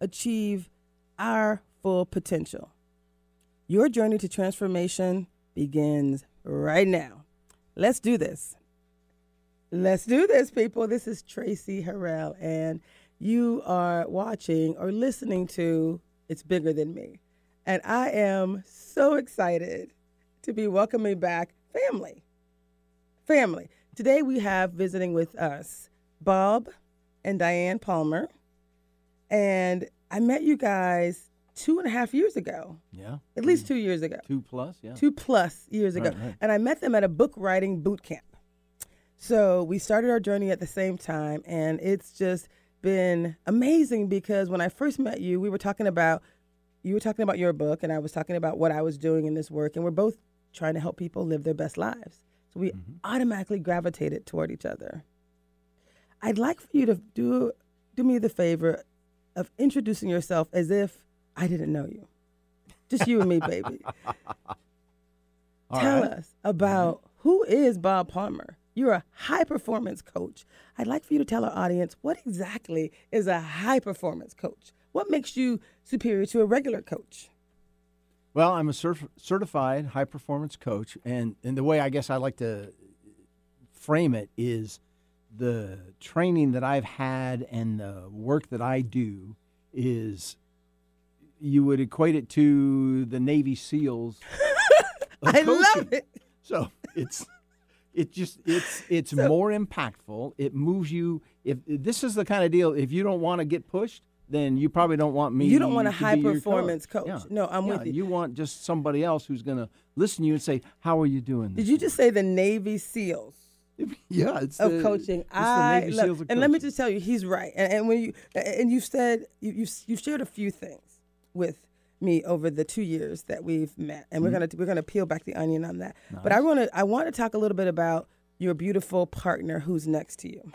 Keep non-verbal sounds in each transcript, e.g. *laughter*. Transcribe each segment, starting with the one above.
achieve our full potential. Your journey to transformation begins right now. Let's do this. Let's do this, people. This is Traci Harrell, and you are watching or listening to It's Bigger Than Me. And I am so excited to be welcoming back family. Family. Today we have visiting with us Bob and Diane Palmer. And I met you guys two and a half years ago, Yeah. at least two years ago, Two plus, yeah. two plus years ago. Right, right. And I met them at a book writing boot camp. So we started our journey at the same time. And it's just been amazing because when I first met you, we were talking about, you were talking about your book, and I was talking about what I was doing in this work. And we're both trying to help people live their best lives. So we Mm-hmm. automatically gravitated toward each other. I'd like for you to do do me the favor of introducing yourself as if I didn't know you. Just you and me, baby. *laughs* All Tell right. us about mm-hmm. who is Bob Palmer. You're a high performance coach. I'd like for you to tell our audience what exactly is a high performance coach. What makes you superior to a regular coach? Well, I'm a certified high performance coach, and, and the way I guess I like to frame it is the training that I've had and the work that I do is you would equate it to the Navy SEALs. *laughs* I love it. So it's it just it's it's more impactful. It moves you. If this is the kind of deal, if you don't want to get pushed, then you probably don't want me. You don't want a high performance coach. Yeah. No, I'm Yeah, with you. You want just somebody else who's going to listen to you and say, "How are you doing?" Did you just say the Navy SEAls? Week?" *laughs* yeah, it's of the, coaching. It's I Navy love- SEALs of and let me just tell you, he's right. And, and when you and you said you you you shared a few things with me over the two years that we've met, and Mm-hmm. we're gonna we're gonna peel back the onion on that. But I want to I want to talk a little bit about your beautiful partner who's next to you.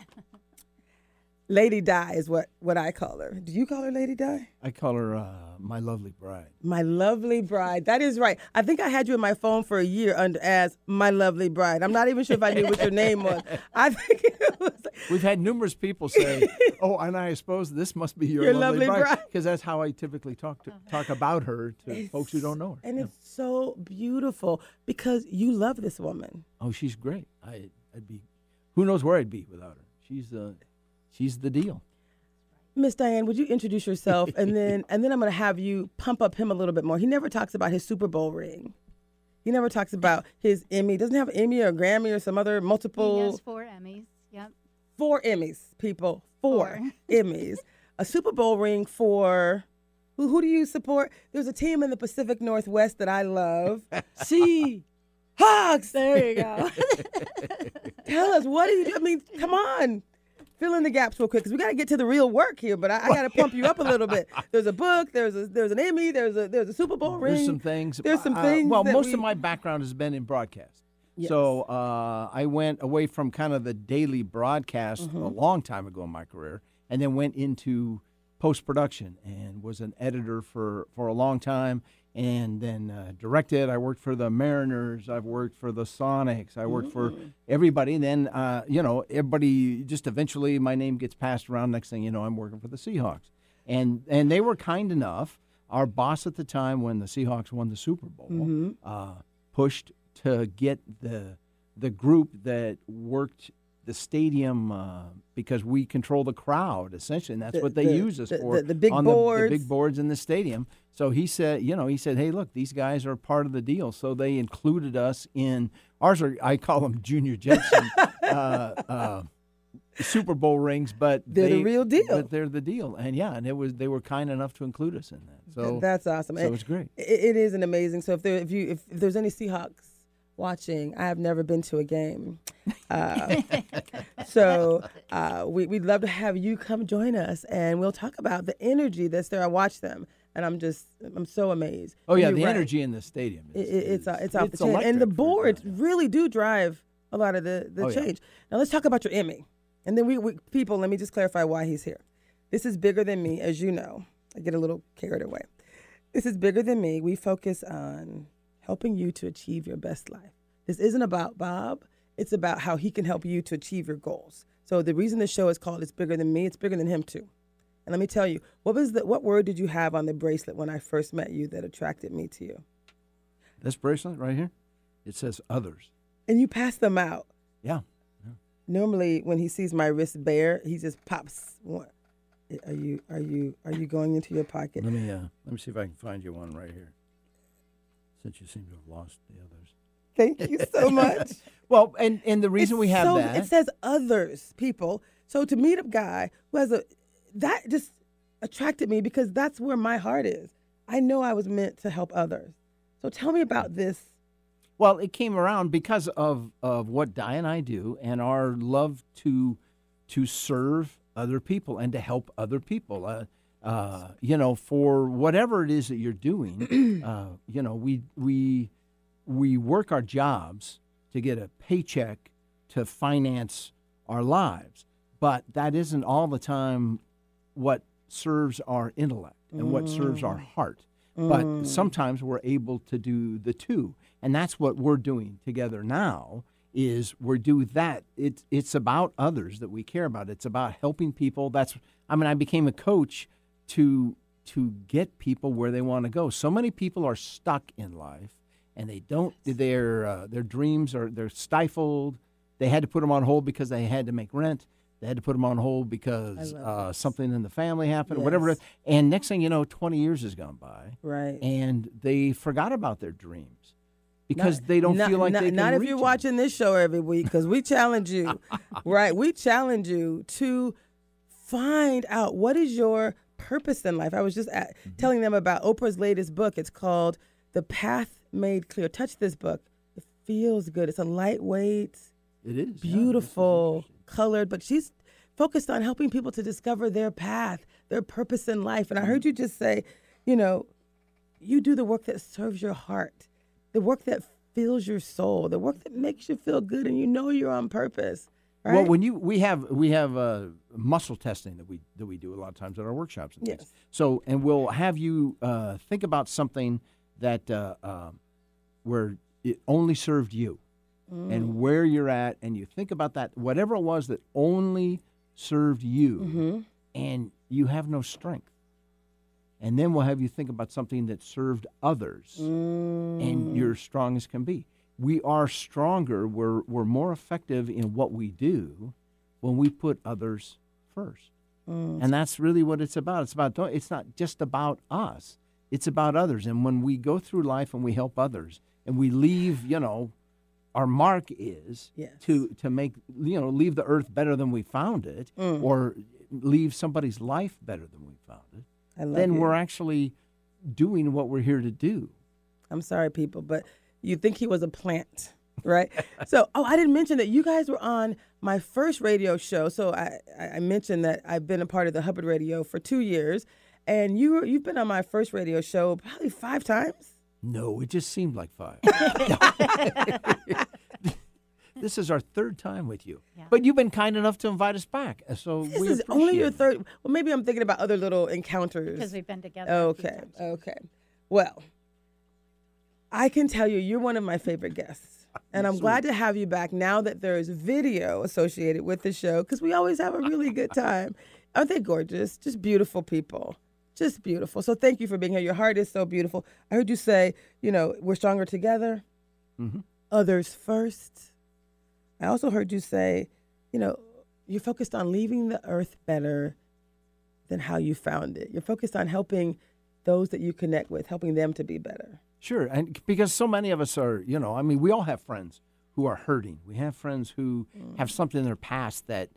Lady Di is what what I call her. Do you call her Lady Di? I call her uh, my lovely bride. My lovely bride. That is right. I think I had you in my phone for a year under as my lovely bride. I'm not even sure if I knew what your name was. *laughs* I think it was. We've had numerous people say, *laughs* "Oh, and I suppose this must be your, Your lovely bride. because that's how I typically talk to, talk about her to folks who don't know her. And Yeah. it's so beautiful because you love this woman. Oh, she's great. I, I'd be, who knows where I'd be without her. She's uh, she's the deal. Miss Diane, would you introduce yourself and then *laughs* and then I'm gonna have you pump up him a little bit more. He never talks about his Super Bowl ring. He never talks about his Emmy. Doesn't have Emmy or Grammy or some other multiple. He multiple has four Emmys. Yep. four Emmys, people. Four, Four. *laughs* Emmys. A Super Bowl ring for who who do you support? There's a team in the Pacific Northwest that I love. *laughs* She Hogs. There you go. Tell us what do you do? I mean, come on. Fill in the gaps real quick because we got to get to the real work here. But I, I got to pump you up a little bit. *laughs* There's a book. There's a there's an Emmy. There's a there's a Super Bowl ring. There's some things. There's some uh, things Well, most we- of my background has been in broadcast. Yes. So uh, I went away from kind of the daily broadcast Mm-hmm. a long time ago in my career, and then went into post production and was an editor for for a long time, and then uh, directed. I worked for the Mariners. I've worked for the Sonics. I worked for Mm. everybody. And then uh, you know everybody. Just eventually, my name gets passed around. Next thing you know, I'm working for the Seahawks, and and they were kind enough. Our boss at the time, when the Seahawks won the Super Bowl, Mm-hmm. uh, pushed to get the the group that worked the stadium uh, because we control the crowd essentially, and that's The- what they the- use us the- for the- big on the, the big boards in the stadium. So he said, you know, he said, hey, look, these guys are part of the deal. So they included us in ours. Are I call them Junior Jetson. *laughs* uh, uh, Super Bowl rings, but They're the real deal. But they're the deal, and yeah, and it was they were kind enough to include us in that. So That's awesome. so And it's great. It, it is an amazing. So if there if you if, if there's any Seahawks watching. I have never been to a game. Uh, *laughs* so uh, we, we'd love to have you come join us and we'll talk about the energy that's there. I watch them and I'm just, I'm so amazed. Oh yeah, the right. energy in the stadium. Is, it, it's uh, it's off the chain. and the boards really do drive a lot of the, the Oh, yeah. change. Now let's talk about your Emmy. And then we, we people, let me just clarify why he's here. This is bigger than me, as you know. I get a little carried away. This is bigger than me. We focus on helping you to achieve your best life. This isn't about Bob. It's about how he can help you to achieve your goals. So the reason the show is called "It's Bigger Than Me," it's bigger than him too. And let me tell you, what was the what word did you have on the bracelet when I first met you that attracted me to you? This bracelet right here, it says others. And you pass them out. Yeah. Normally, when he sees my wrist bare, he just pops one. Are you are you are you going into your pocket? Let me uh, let me see if I can find you one right here. Since you seem to have lost the others. Thank you so *laughs* much. Well, and and the reason It's we have so- that. it says others people. So to meet a guy who has a that just attracted me because that's where my heart is. I know I was meant to help others. So tell me about this. Well, it came around because of, of what Di and I do and our love to to serve other people and to help other people. Uh, uh, you know, for whatever it is that you're doing, *clears throat* uh, you know, we we we work our jobs to get a paycheck to finance our lives, but that isn't all the time what serves our intellect and what serves our heart. But sometimes we're able to do the two, and that's what we're doing together now. Is we're doing that. It's it's about others that we care about. It's about helping people. That's I mean I became a coach to to get people where they want to go. So many people are stuck in life, and they don't. Their uh, their dreams are they're stifled. They had to put them on hold because they had to make rent. They had to put them on hold because uh, something in the family happened, whatever. Yes. is. And next thing you know, 20 years has gone by, Right. and they forgot about their dreams because Not- they don't not- feel like not, they can not if you're 'em. watching this show every week because we challenge you *laughs* right we challenge you to find out what is your purpose in life i was just at, Mm-hmm. telling them about oprah's latest book it's called the path made clear touch this book it feels good it's a lightweight It is yeah, beautiful interesting. Colored but she's focused on helping people to discover their path their purpose in life and i heard you just say you know you do the work that serves your heart the work that fills your soul the work that makes you feel good and you know you're on purpose right Well, when you we have we have uh, muscle testing that we that we do a lot of times at our workshops. And things. Yes. So, and we'll have you uh, think about something that uh, uh, where it only served you, Mm. and where you're at, and you think about that whatever it was that only served you, Mm-hmm. and you have no strength. And then we'll have you think about something that served others Mm. and you're strong as can be. We are stronger, we're, we're more effective in what we do when we put others first. Mm. And that's really what it's about. It's about don't- it's not just about us. It's about others. And when we go through life and we help others and we leave, you know, our mark is Yes. to to make you know leave the earth better than we found it Mm. or leave somebody's life better than we found it I love then we're actually doing what we're here to do I'm sorry, people, but you think he was a plant, right? *laughs* so, oh, I didn't mention that you guys were on my first radio show. So I, I I mentioned that I've been a part of the Hubbard Radio for two years, and you you've been on my first radio show probably five times. No, it just seemed like five. *laughs* *laughs* this is our third time with you, Yeah. but you've been kind enough to invite us back. uh, So This we is only your third. Well, maybe I'm thinking about other little encounters. because we've been together. Okay, okay. Well, I can tell you, you're one of my favorite guests. And I'm glad to have you back now that there's video associated with the show because we always have a really good *laughs* time. Aren't they gorgeous? Just beautiful people. Just beautiful. So thank you for being here. Your heart is so beautiful. I heard you say, you know, we're stronger together, Mhm. others first. I also heard you say, you know, you're focused on leaving the earth better than how you found it. You're focused on helping those that you connect with, helping them to be better. Sure, and because so many of us are, you know, I mean, we all have friends who are hurting. We have friends who Mm. have something in their past that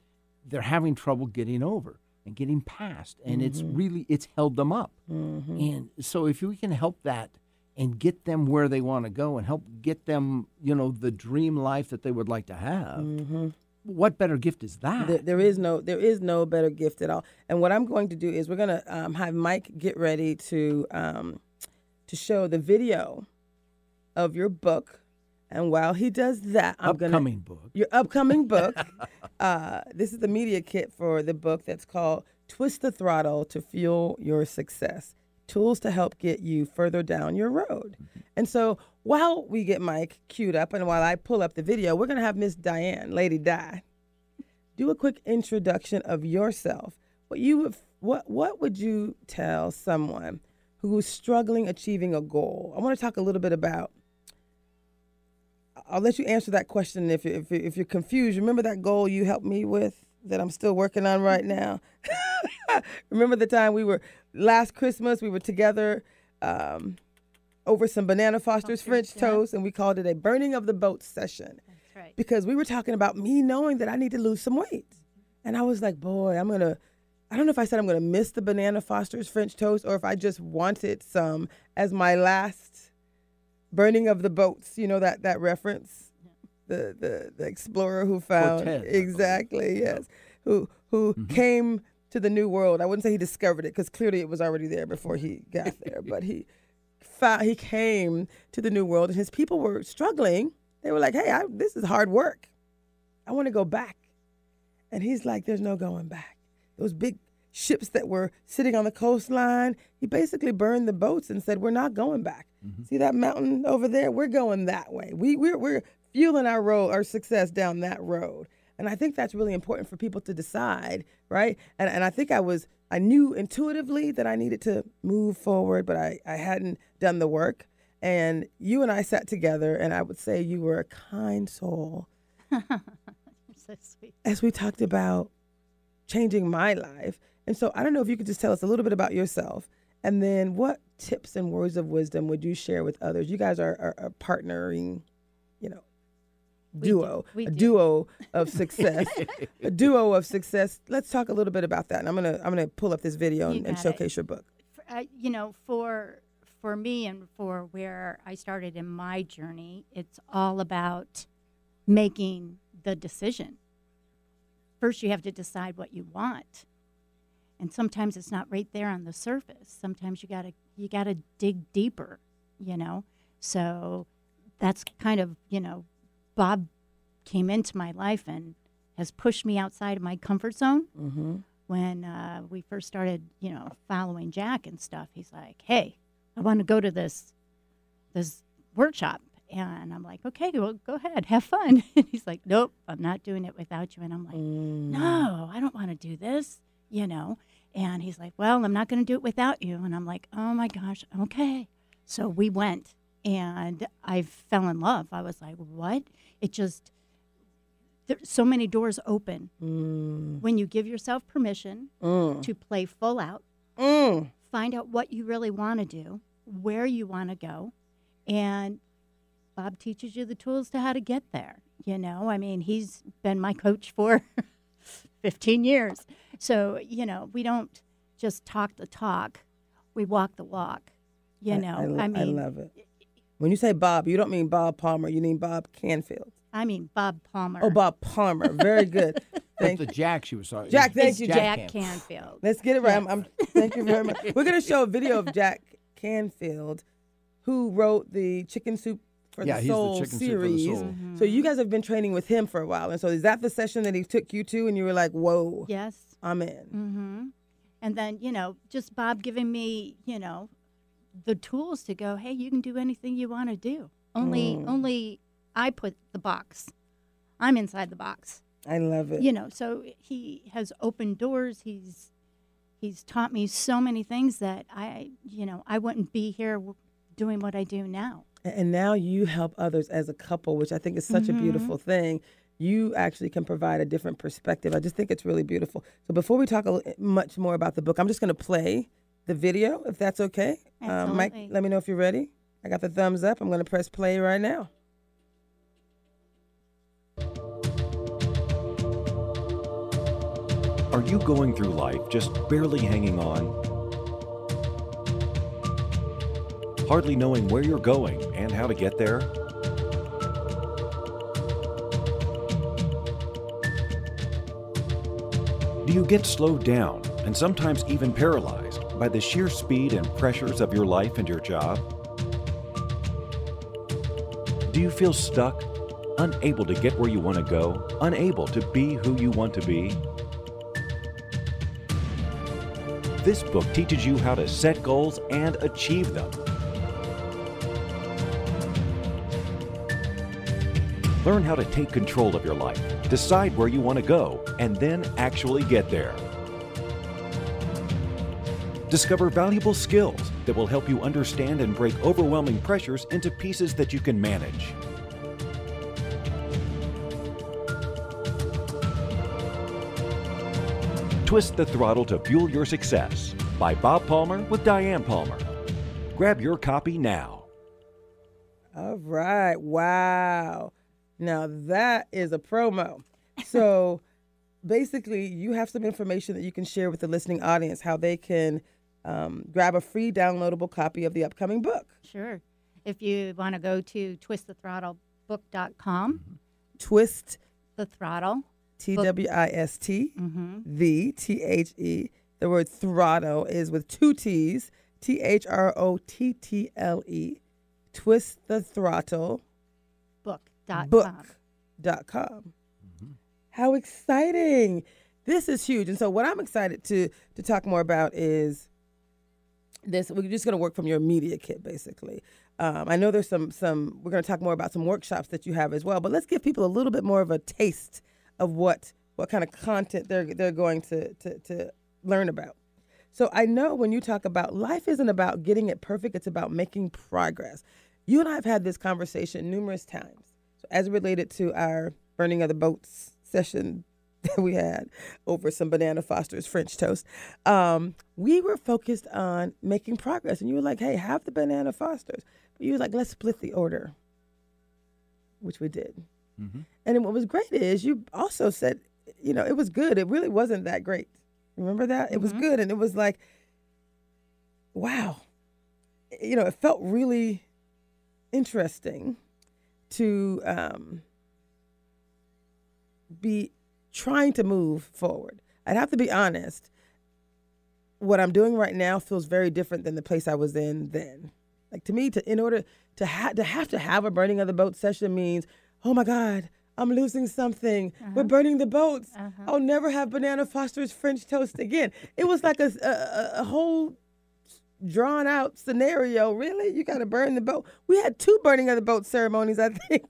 they're having trouble getting over and getting past, and it's Mm-hmm. really it's held them up. And so, if we can help that and get them where they want to go and help get them, you know, the dream life that they would like to have. Mm-hmm. What better gift is that? There, there is no there is no better gift at all. And what I'm going to do is we're gonna um, have Mike get ready to um, to show the video of your book. And while he does that, I'm gonna Upcoming book. your upcoming book. *laughs* uh, this is the media kit for the book that's called Twist the Throttle to Fuel Your Success Tools to Help Get You Further Down Your Road. And so while we get Mike queued up and while I pull up the video, we're going to have Miss Diane, Lady Di, do a quick introduction of yourself. What you would, what what would you tell someone who is struggling achieving a goal? I want to talk a little bit about I'll let you answer that question if you're, if you're, if you're confused. Remember that goal you helped me with that I'm still working on right now? *laughs* Remember the time we were last Christmas we were together um, over some banana Foster's French yeah. toast and we called it a burning of the boat session That's right. because we were talking about me knowing that I need to lose some weight. And I was like, boy, I'm going to, I don't know if I said I'm going to miss the banana Foster's French toast or if I just wanted some as my last burning of the boats. You know that, that reference? The, the, the explorer who found Cortez, exactly yes. Who who mm-hmm. came to the new world. I wouldn't say he discovered it because clearly it was already there before he got there but he found he came to the new world and his people were struggling. They were like hey I, this is hard work. I want to go back. And he's like there's no going back. Those big ships that were sitting on the coastline. He basically burned the boats and said we're not going back. Mm-hmm. See that mountain over there? We're going that way. We, we're, we're fueling our road our success down that road. And i think that's really important for people to decide right? And, and i think i was i knew intuitively that i needed to move forward but I, I hadn't done the work. And you and i sat together and i would say you were a kind soul. *laughs* So sweet. as we talked about changing my life. And so I don't know if you could just tell us a little bit about yourself and then what tips and words of wisdom would you share with others? You guys are, are, are partnering, you know, We do. duo, We a do. duo of *laughs* success, a duo of success. Let's talk a little bit about that. And I'm going to I'm going to pull up this video and, and got it. showcase your book. Uh, you know, for for me and for where I started in my journey, it's all about making the decision. First, you have to decide what you want, and sometimes it's not right there on the surface. Sometimes you gotta you gotta dig deeper. You know, so that's kind of you know, Bob came into my life and has pushed me outside of my comfort zone Mm-hmm. when uh, we first started, you know, following Jack and stuff, he's like, "Hey, I want to go to this this workshop," and I'm like, "Okay, well, go ahead, have fun." *laughs* And he's like, "Nope, I'm not doing it without you." And I'm like, Mm. "No, I don't want to do this," you know. And he's like, "Well, I'm not going to do it without you." And I'm like, "Oh my gosh, okay." So we went, and I fell in love. I was like, "What?" It just there's so many doors open Mm. when you give yourself permission Mm. to play full out, Mm. find out what you really want to do, where you want to go, and Bob teaches you the tools to how to get there. You know, I mean, he's been my coach for *laughs* 15 years. So, you know, we don't just talk the talk, we walk the walk. You I- know, I, lo- I, mean, love it. When you say Bob, you don't mean Bob Palmer. You mean Bob Canfield. I mean, Bob Palmer. Oh, Bob Palmer. Very good. But *laughs* Thank the Jack she was talking. Jack, thank It's you, Jack, Camp. Canfield. Let's get it right. I'm, I'm, thank you very much. *laughs* We're going to show a video of Jack Canfield, who wrote the Chicken Soup for Yeah, the he's the Soul Chicken Soup for the series. Soul. Mm-hmm. So you guys have been training with him for a while, and so is that the session that he took you to, and you were like, "Whoa, Yes. I'm in." Mm-hmm. And then, you know, just Bob giving me, you know, the tools to go, hey, you can do anything you want to do. Only, Mm. only I put the box. I'm inside the box. I love it. You know, so he has opened doors. He's, he's taught me so many things that I, you know, I wouldn't be here doing what I do now. A- And now you help others as a couple, which I think is such a Mhm. beautiful thing. You actually can provide a different perspective. I just think it's really beautiful. So before we talk a, much more about the book, I'm just going to play the video, if that's okay. Um, Mike, let me know if you're ready. I got the thumbs up. I'm going to press play right now. Are you going through life just barely hanging on? hardly knowing where you're going and how to get there? Do you get slowed down and sometimes even paralyzed by the sheer speed and pressures of your life and your job? Do you feel stuck, unable to get where you want to go, unable to be who you want to be? This book teaches you how to set goals and achieve them. Learn how to take control of your life, decide where you want to go, and then actually get there. Discover valuable skills that will help you understand and break overwhelming pressures into pieces that you can manage. Twist the Throttle to Fuel Your Success by Bob Palmer with Diane Palmer. Grab your copy now. All right. Wow. Now that is a promo. So *laughs* basically, you have some information that you can share with the listening audience how they can um, grab a free downloadable copy of the upcoming book. Sure. If you want to go to twistthethrottlebook.com, Twist, the throttle. T W I S T, Mm-hmm. the T H E. The word throttle is with two T's, T H R O T T L E. Twist the throttle Book.com. book.com. How exciting! This is huge. And so, what I'm excited to to talk more about is this. We're just going to work from your media kit, basically. Um, I know there's some some. We're going to talk more about some workshops that you have as well. But let's give people a little bit more of a taste of what what kind of content they're they're going to to, to learn about. So I know when you talk about life isn't about getting it perfect, it's about making progress. You and I have had this conversation numerous times. So as related to our burning of the boats session *laughs* that we had over some banana Foster's French toast, um, we were focused on making progress. And you were like, hey, have the banana Foster's. But you were like, let's split the order, which we did. And what was great is you also said, you know, it was good. It really wasn't that great. Remember that? It was good. And it was like, wow. You know, it felt really interesting to um, be trying to move forward. I'd have to be honest. What I'm doing right now feels very different than the place I was in then. Like to me, to in order to have to have to have a burning of the boat session means, oh my God, I'm losing something. We're burning the boats. I'll never have banana Foster's French toast again. It was like a, a- a whole drawn out scenario. Really, you got to burn the boat. We had two burning of the boat ceremonies. I think.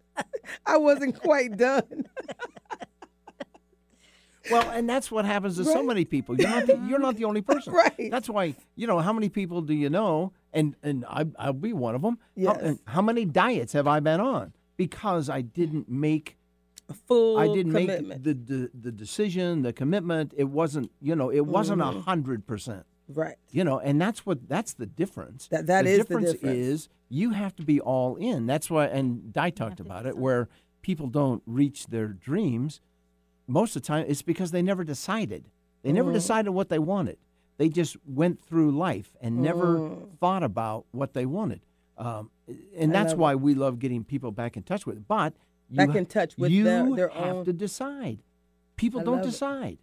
*laughs* I wasn't quite done. *laughs* Well, and that's what happens to so many people. You're not the, you're not the only *laughs* person. Right. That's why you know how many people do you know, and and I I'll be one of them. How, Yes. how many diets have I been on because I didn't make A full I didn't commitment. make the, the the decision, the commitment. It wasn't you know it wasn't a Mm-hmm. hundred percent. Right. You know, and that's what that's the difference. That- that the is the difference difference. is you have to be all in. That's why, and Di talked about it, decide. where people don't reach their dreams. Most of the time, it's because they never decided. They never Mm-hmm. decided what they wanted. They just went through life and never thought about what they wanted. Um, and Mm. I that's love why we love getting people back in touch with. it. But you Back ha- in touch with you their- their have own- to decide. People I don't decide.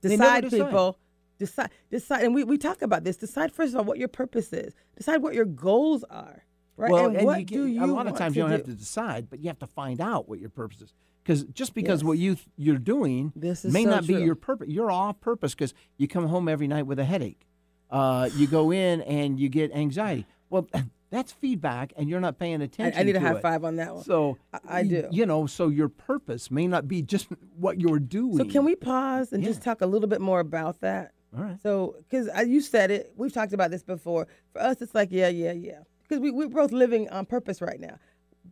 They decide, decide. people. Decide, decide, and we, we talk about this. Decide first of all what your purpose is. Decide what your goals are, right? Well, and, and what you do you a lot of times you don't do? have to decide, but you have to find out what your purpose is. Because just because what you th- you're doing This is may so not be your purpose. You're off purpose because you come home every night with a headache. Uh, you go in and you get anxiety. Well, *laughs* that's feedback, and you're not paying attention. I need a to high it. five on that one. So I- I do. You know, so your purpose may not be just what you're doing. So can we pause and just talk a little bit more about that? All right. So, because you said it, we've talked about this before. For us, it's like, yeah, yeah, yeah. Because we, we're both living on purpose right now.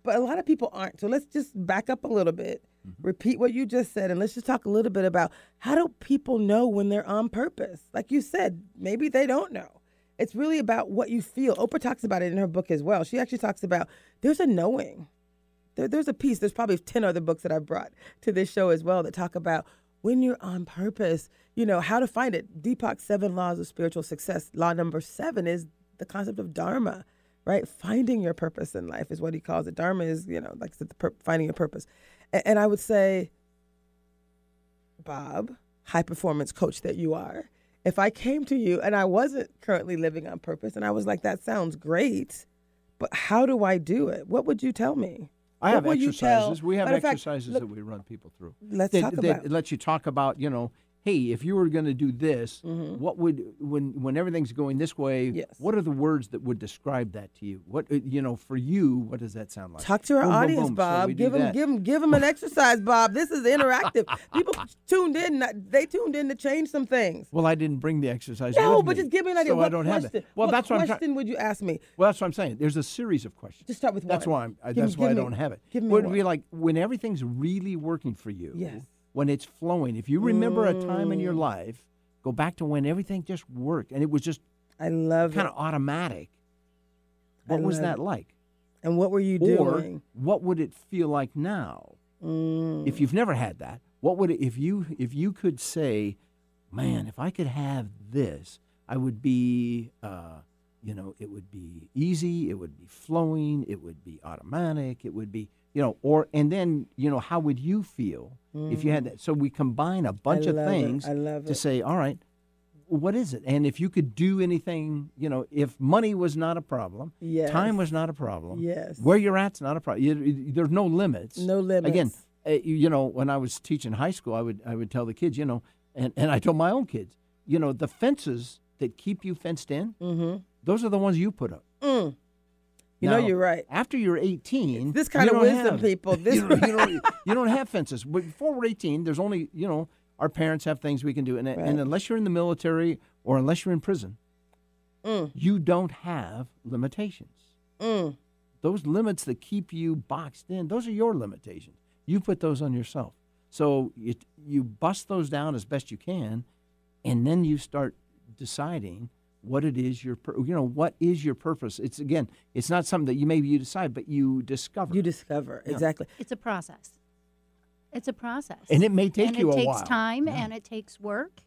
But a lot of people aren't. So let's just back up a little bit, mm-hmm. repeat what you just said, and let's just talk a little bit about how do people know when they're on purpose? Like you said, maybe they don't know. It's really about what you feel. Oprah talks about it in her book as well. She actually talks about there's a knowing there, there's a piece, there's probably 10 other books that I've brought to this show as well that talk about when you're on purpose, you know, how to find it. Deepak's seven laws of spiritual success. Law number seven is the concept of dharma, right? Finding your purpose in life is what he calls it. Dharma is, you know, like the pur- finding your purpose. And I would say, Bob, high performance coach that you are, if I came to you and I wasn't currently living on purpose and I was like, that sounds great, but how do I do it? What would you tell me? I What have you exercises. tell- we have of fact, exercises look- that we run people through. Let's that, talk that about lets you talk about, you know, hey, if you were going to do this, Mhm. what would when when everything's going this way? Yes. What are the words that would describe that to you? What uh, you know for you? What does that sound like? Talk to our Boom, boom, audience, boom. So Bob. do give them, that. give them, give them an exercise, Bob. This is interactive. *laughs* People tuned in. They tuned in to change some things. Well, I didn't bring the exercise. No, but me, just give me an idea. So what I don't question? have that. Well, what that's what I'm question would you ask me? Well, that's what I'm saying. There's a series of questions. Just start with one. That's why I'm. uh, Give me- that's why I don't have it. give me Would one. be like when everything's really working for you. Yes. When it's flowing. If you remember a time in your Mm. life, go back to when everything just worked and it was just I love kind of automatic. What was that it. like? And what were you Or doing? what would it feel like now? Mm. If you've never had that, what would it, if you if you could say, man, if I could have this, I would be, uh, you know, it would be easy, it would be flowing, it would be automatic, it would be, you know, or and then you know, how would you feel if you had that? So we combine a bunch of Mm. things to it. say, all right. What is it? And if you could do anything, you know, if money was not a problem, Yes. time was not a problem, Yes. where you're at's not a problem. You, there's no limits. No limits. Again, you you know, when I was teaching high school, I would I would tell the kids, you know, and, and I told my own kids, you know, the fences that keep you fenced in, Mm-hmm. those are the ones you put up. Mm. You know you're right. After you're 18, This kind of wisdom, have- people. *laughs* This you, don't, *laughs* you, don't, you don't have fences. But before we're 18, there's only you know our parents have things we can do, and Right. and unless you're in the military or unless you're in prison, Mm. you don't have limitations. Mm. those limits that keep you boxed in, those are your limitations. You put those on yourself. So you, you bust those down as best you can, and then you start deciding what it is your, you know, what is your purpose. It's again, it's not something that you maybe you decide, but you discover. You discover Yeah. exactly. It's a process. It's a process. and it may take and you it a takes while. time Yeah. and it takes work.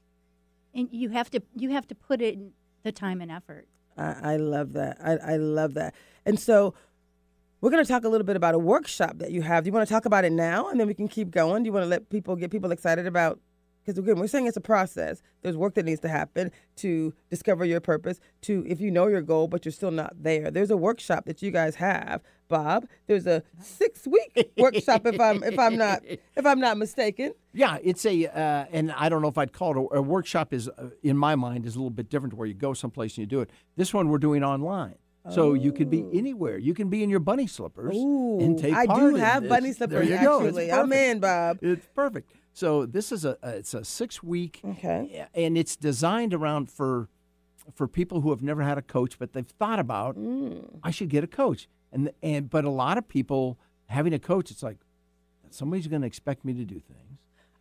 And you have to you have to put in the time and effort. I, I love that. I, I love that. And so we're going to talk a little bit about a workshop that you have. Do you want to talk about it now and then we can keep going? Do you want to let people get people excited about? Because again, we're saying it's a process. There's work that needs to happen to discover your purpose. To if you know your goal but you're still not there, there's a workshop that you guys have, Bob. There's a six week workshop if I'm if I'm not if I'm not mistaken. Yeah, it's a, uh, and I don't know if I'd call it a, a workshop. Is uh, in my mind is a little bit different, where you go someplace and you do it. This one we're doing online, so you could be anywhere. You can be in your bunny slippers Ooh, and take I do have bunny There slippers you go. Actually. I'm perfect. in, Bob. It's perfect. So this is a, it's a six week, Okay. and it's designed around for for people who have never had a coach, but they've thought about Mm. I should get a coach, and and but a lot of people having a coach, it's like somebody's going to expect me to do things.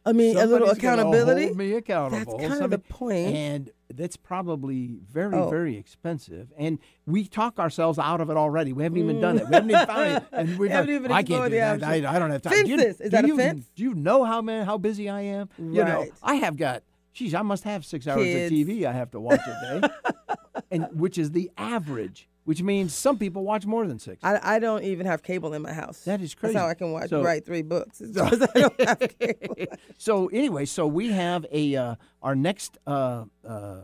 I mean, a little accountability. Hold me accountable. That's kind of the point. And that's probably very, Oh. very expensive. And we talk ourselves out of it already. We haven't even mm. done it. We haven't even found it. And *laughs* we've We haven't even I can't do that. I. I don't have time. Do you- Fences. Is do that a you, fence? Do you know how man how busy I am? You know, I have got. Geez, I must have six hours Kids. of TV I have to watch a day, *laughs* and which is the average. Which means some people watch more than six. I, I don't even have cable in my house. That is That's how. I can watch So- write three books. It's I don't have *laughs* cable. so anyway, so we have a uh, our next uh, uh,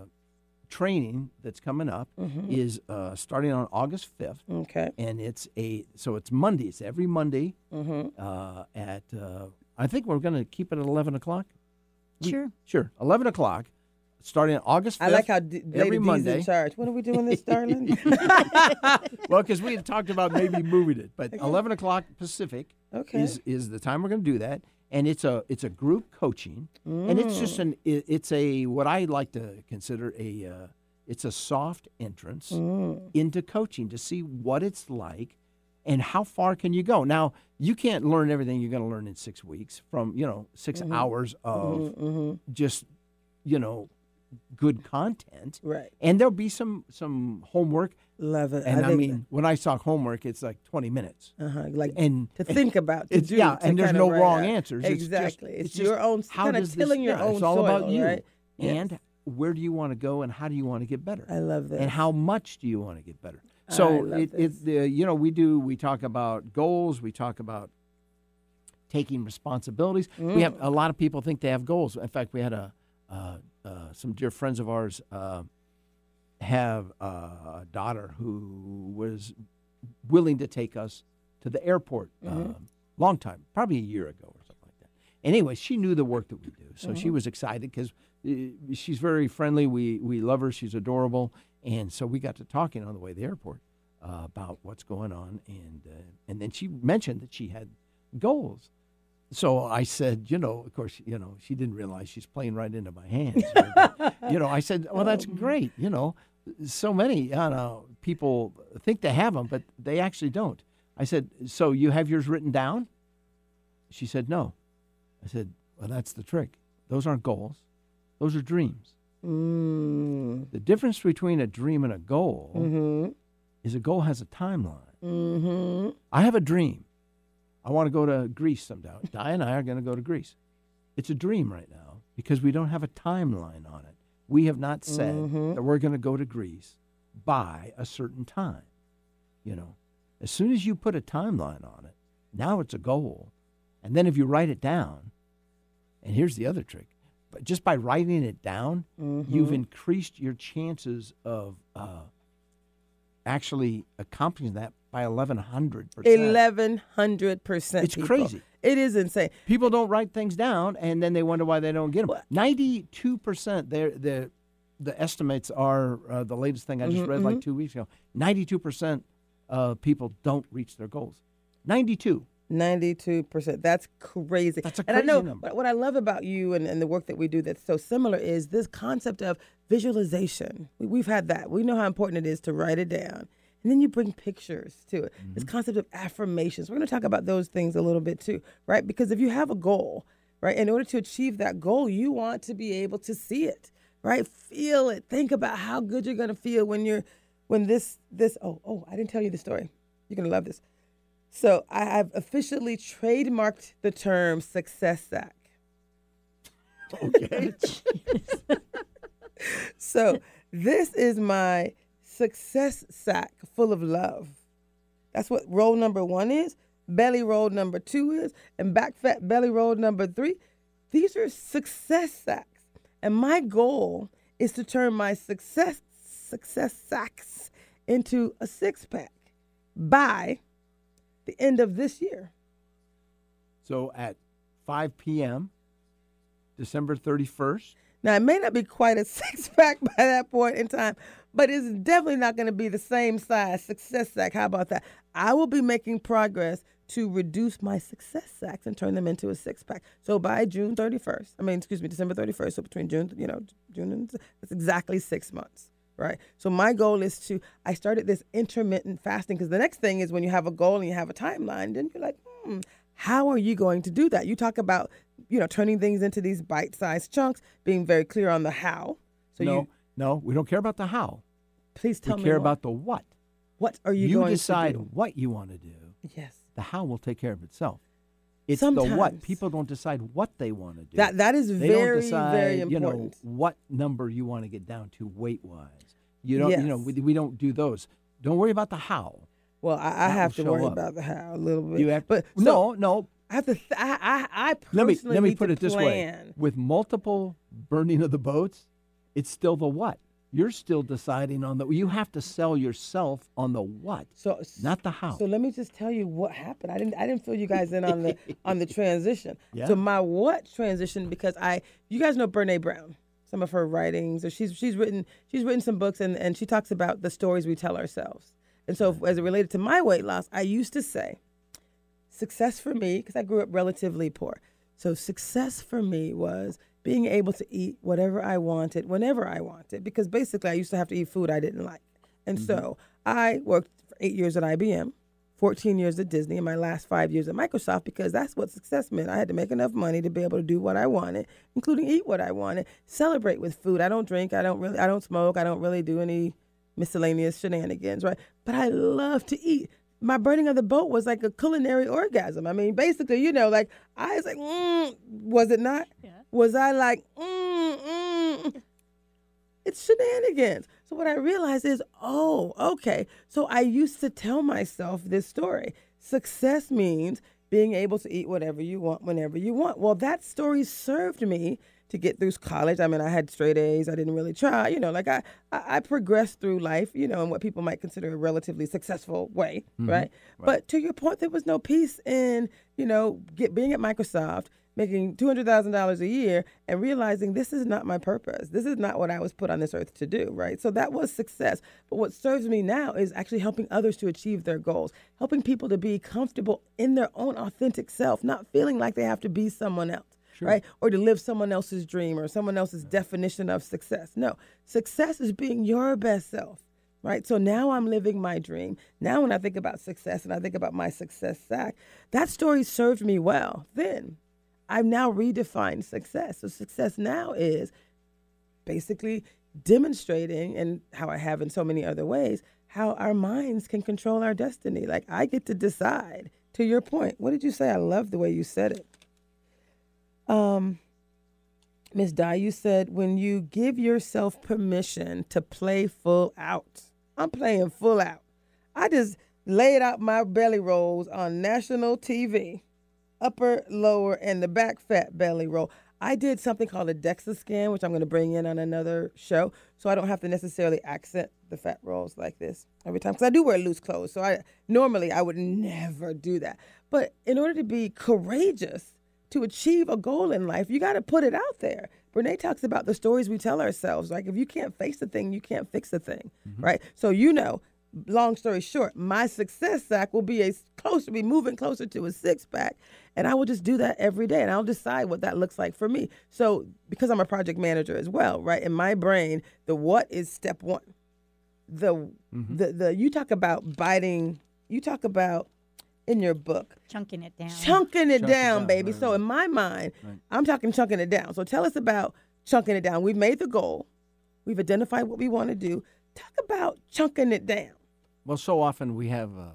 training that's coming up Mm-hmm. is uh, starting on August fifth, Okay. and it's a so it's Monday. It's every Monday Mm-hmm. uh, at uh, I think we're going to keep it at eleven o'clock. We- Sure. sure, eleven o'clock, starting on August fifth. I like how D- Lady every D's Monday. in charge. When are we doing this, darling? *laughs* well, because we had talked about maybe moving it, but eleven o'clock Pacific Okay. is is the time we're going to do that, and it's a it's a group coaching, and it's just an it, it's a what I like to consider a uh, it's a soft entrance Mm. into coaching to see what it's like and how far can you go. Now you can't learn everything you're going to learn in six weeks from you know 6 hours of Mm-hmm. just you know good content, Right. and there'll be some some homework. Love it. And I, think mean, when I talk homework, it's like 20 minutes. uh-huh, like And to think about. To do, yeah, and there's no wrong out. answers. It's just- Exactly. it's It's, just your own how kind does of this- your yeah, own it's all soil, about you. right? Yes. And where do you want to go and how do you want to get better? I love that. and how much do you want to get better? So it, it the, you know we do we talk about goals, we talk about taking responsibilities. We have a lot of people think they have goals. In fact, we had a uh, uh, some dear friends of ours uh, have a daughter who was willing to take us to the airport. Uh, long time, probably a year ago or something like that. Anyway, she knew the work that we do, so she was excited because uh, she's very friendly. We we love her. She's adorable, and so we got to talking on the way to the airport uh, about what's going on, and uh, and then she mentioned that she had goals. So I said, you know, of course, you know, she didn't realize she's playing right into my hands. But, *laughs* you know, I said, well, that's great. You know, so many you know, people think they have them, but they actually don't. I said, so you have yours written down? She said, no. I said, well, that's the trick. Those aren't goals. Those are dreams. Mm. The difference between a dream and a goal Mm-hmm. is a goal has a timeline. Mm-hmm. I have a dream. I want to go to Greece someday. *laughs* Di and I are going to go to Greece. It's a dream right now because we don't have a timeline on it. We have not said Mhm. that we're going to go to Greece by a certain time. You know, as soon as you put a timeline on it, now it's a goal. And then if you write it down, and here's the other trick, but just by writing it down, you've increased your chances of uh, actually accomplishing that by 1100%. Eleven hundred percent. It's crazy. It is insane. People don't write things down, and then they wonder why they don't get them. Well- Ninety-two percent. They're the the estimates are uh, the latest thing I just Mhm, read like two weeks ago. Ninety-two percent of people don't reach their goals. Ninety-two. Ninety-two percent. That's crazy. That's a and I crazy know number. what, what I love about you and, and the work that we do that's so similar is this concept of visualization. We, we've had that. We know how important it is to write it down, and then you bring pictures to it. This Mm-hmm. concept of affirmations. We're going to talk about those things a little bit too, right? Because if you have a goal, right, in order to achieve that goal, you want to be able to see it, right? Feel it. Think about how good you're going to feel when you're when this this. Oh oh, I didn't tell you the story. You're going to love this. So I have officially trademarked the term success sack. Okay. *laughs* So this is my success sack full of love. That's what roll number one is. Belly roll number two is, and back fat belly roll number three. These are success sacks, and my goal is to turn my success success sacks into a six pack by the end of this year. so at 5 p.m., December 31st, Now, it may not be quite a *laughs* six pack by that point in time, but it's definitely not going to be the same size success sack. How about that? I will be making progress to reduce my success sacks and turn them into a six pack. So by June 31st, I mean, excuse me, December 31st, so between June, you know, June and that's exactly six months. Right. So my goal is to, I started this intermittent fasting because the next thing is when you have a goal and you have a timeline, then you're like, hmm, how are you going to do that? You talk about, you know, turning things into these bite-sized chunks, being very clear on the how. So no, you no, we don't care about the how. please tell we me We care more. about the what. what are you, You, going decide to do? what you want to do. Yes. The how will take care of itself. It's the what. Sometimes. People don't decide what they want to do. That that is they very don't decide, very you know, what number you want to get down to weight wise. You don't, you know, we, we don't do those. Don't worry about the how. well, I, I have to worry up. about the how a little bit. You have, but so no, no. I have to. Th- I, I I Let me personally let me put it this way: plan. with multiple burning of the boats, it's still the what. You're still deciding on the. You have to sell yourself on the what, So not the how. So let me just tell you what happened. I didn't I didn't fill you guys in on the *laughs* on the transition. Yeah. So my what transition because I you guys know Brene Brown. Some of her writings, or she's she's written she's written some books and, and she talks about the stories we tell ourselves. And so as it related to my weight loss, I used to say success for me because I grew up relatively poor. So success for me was being able to eat whatever I wanted whenever I wanted because basically I used to have to eat food I didn't like. And so mm-hmm. I worked for 8 years at IBM, 14 years at Disney and my last 5 years at Microsoft because that's what success meant. I had to make enough money to be able to do what I wanted, including eat what I wanted, celebrate with food. I don't drink, I don't really I don't smoke, I don't really do any miscellaneous shenanigans, right? But I love to eat. My burning of the boat was like a culinary orgasm. I mean, basically, you know, like I was like, mm, was it not? Yeah. Was I like, mm, mm? It's shenanigans. So what I realized is, oh, okay. So I used to tell myself this story. Success means being able to eat whatever you want whenever you want. Well, that story served me to get through college. I mean, I had straight A's. I didn't really try. You know, like I, I, I progressed through life, you know, in what people might consider a relatively successful way, mm-hmm. right? right? But to your point, there was no peace in, you know, get being at Microsoft, making $200,000 a year and realizing this is not my purpose. This is not what I was put on this earth to do, right? So that was success. But what serves me now is actually helping others to achieve their goals, helping people to be comfortable in their own authentic self, not feeling like they have to be someone else. Right? Or to live someone else's dream or someone else's definition of success. No, success is being your best self right? So now I'm living my dream. Now, when I think about success and I think about my success sack, that story served me well then. I've now redefined success. So success now is basically demonstrating, and how I have in so many other ways, how our minds can control our destiny. Like I get to decide. To your point, what did you say? I love the way you said it. Um, Miss you said when you give yourself permission to play full out. I'm playing full out. I just laid out my belly rolls on national TV upper, lower, and the back fat belly roll. I did something called a DEXA scan, which I'm going to bring in on another show, so I don't have to necessarily accent the fat rolls like this every time because I do wear loose clothes. So I normally I would never do that, but in order to be courageous to achieve a goal in life, you got to put it out there. Brene talks about the stories we tell ourselves. Like if you can't face the thing, you can't fix the thing, mm-hmm. right? So you know long story short, my success sack will be a closer, be moving closer to a six pack, and I will just do that every day, and I'll decide what that looks like for me. So because I'm a project manager as well, right? In my brain, the what is step one. The mm-hmm. the the you talk about biting. You talk about in your book chunking it down, chunking it, Chunk down, it down, baby. Right, so right. in my mind, right. I'm talking chunking it down. So tell us about chunking it down. We've made the goal. We've identified what we want to do. Talk about chunking it down. Well, so often we have, uh,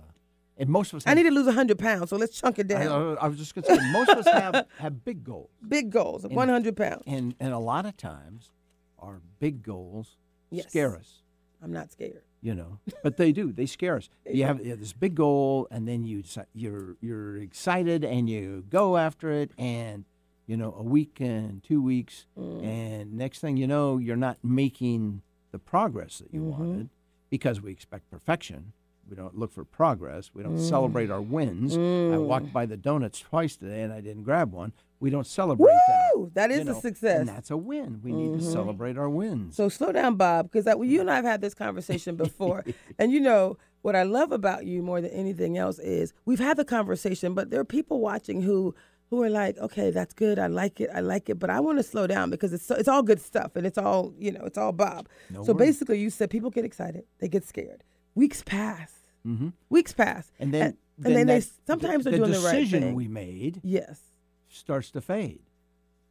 and most of us. I need to lose hundred pounds, so let's chunk it down. I, I was just going to say, most of us have *laughs* have big goals. Big goals, one hundred pounds. And and a lot of times, our big goals yes. scare us. I'm not scared. You know, but they do. They scare us. you have, you have this big goal, and then you you're you're excited, and you go after it, and you know, a week and two weeks, mm. and next thing you know, you're not making the progress that you mm-hmm. wanted because we expect perfection. We don't look for progress. We don't mm. celebrate our wins. Mm. I walked by the donuts twice today and I didn't grab one. We don't celebrate Woo! that. That is you know, a success. And that's a win. We mm-hmm. need to mm-hmm. celebrate our wins. So slow down, Bob, because you and I have had this conversation *laughs* before. and you know, what I love about you more than anything else is we've had the conversation, but there are people watching who who are like, okay, that's good. I like it. I like it, but I want to slow down because it's it's all good stuff and it's all you know, it's all Bob. No so worries. basically, you said people get excited, they get scared. Weeks pass. Mm-hmm. Weeks pass, and then and, then, and then they sometimes the, are doing the right thing. decision we made, yes, starts to fade,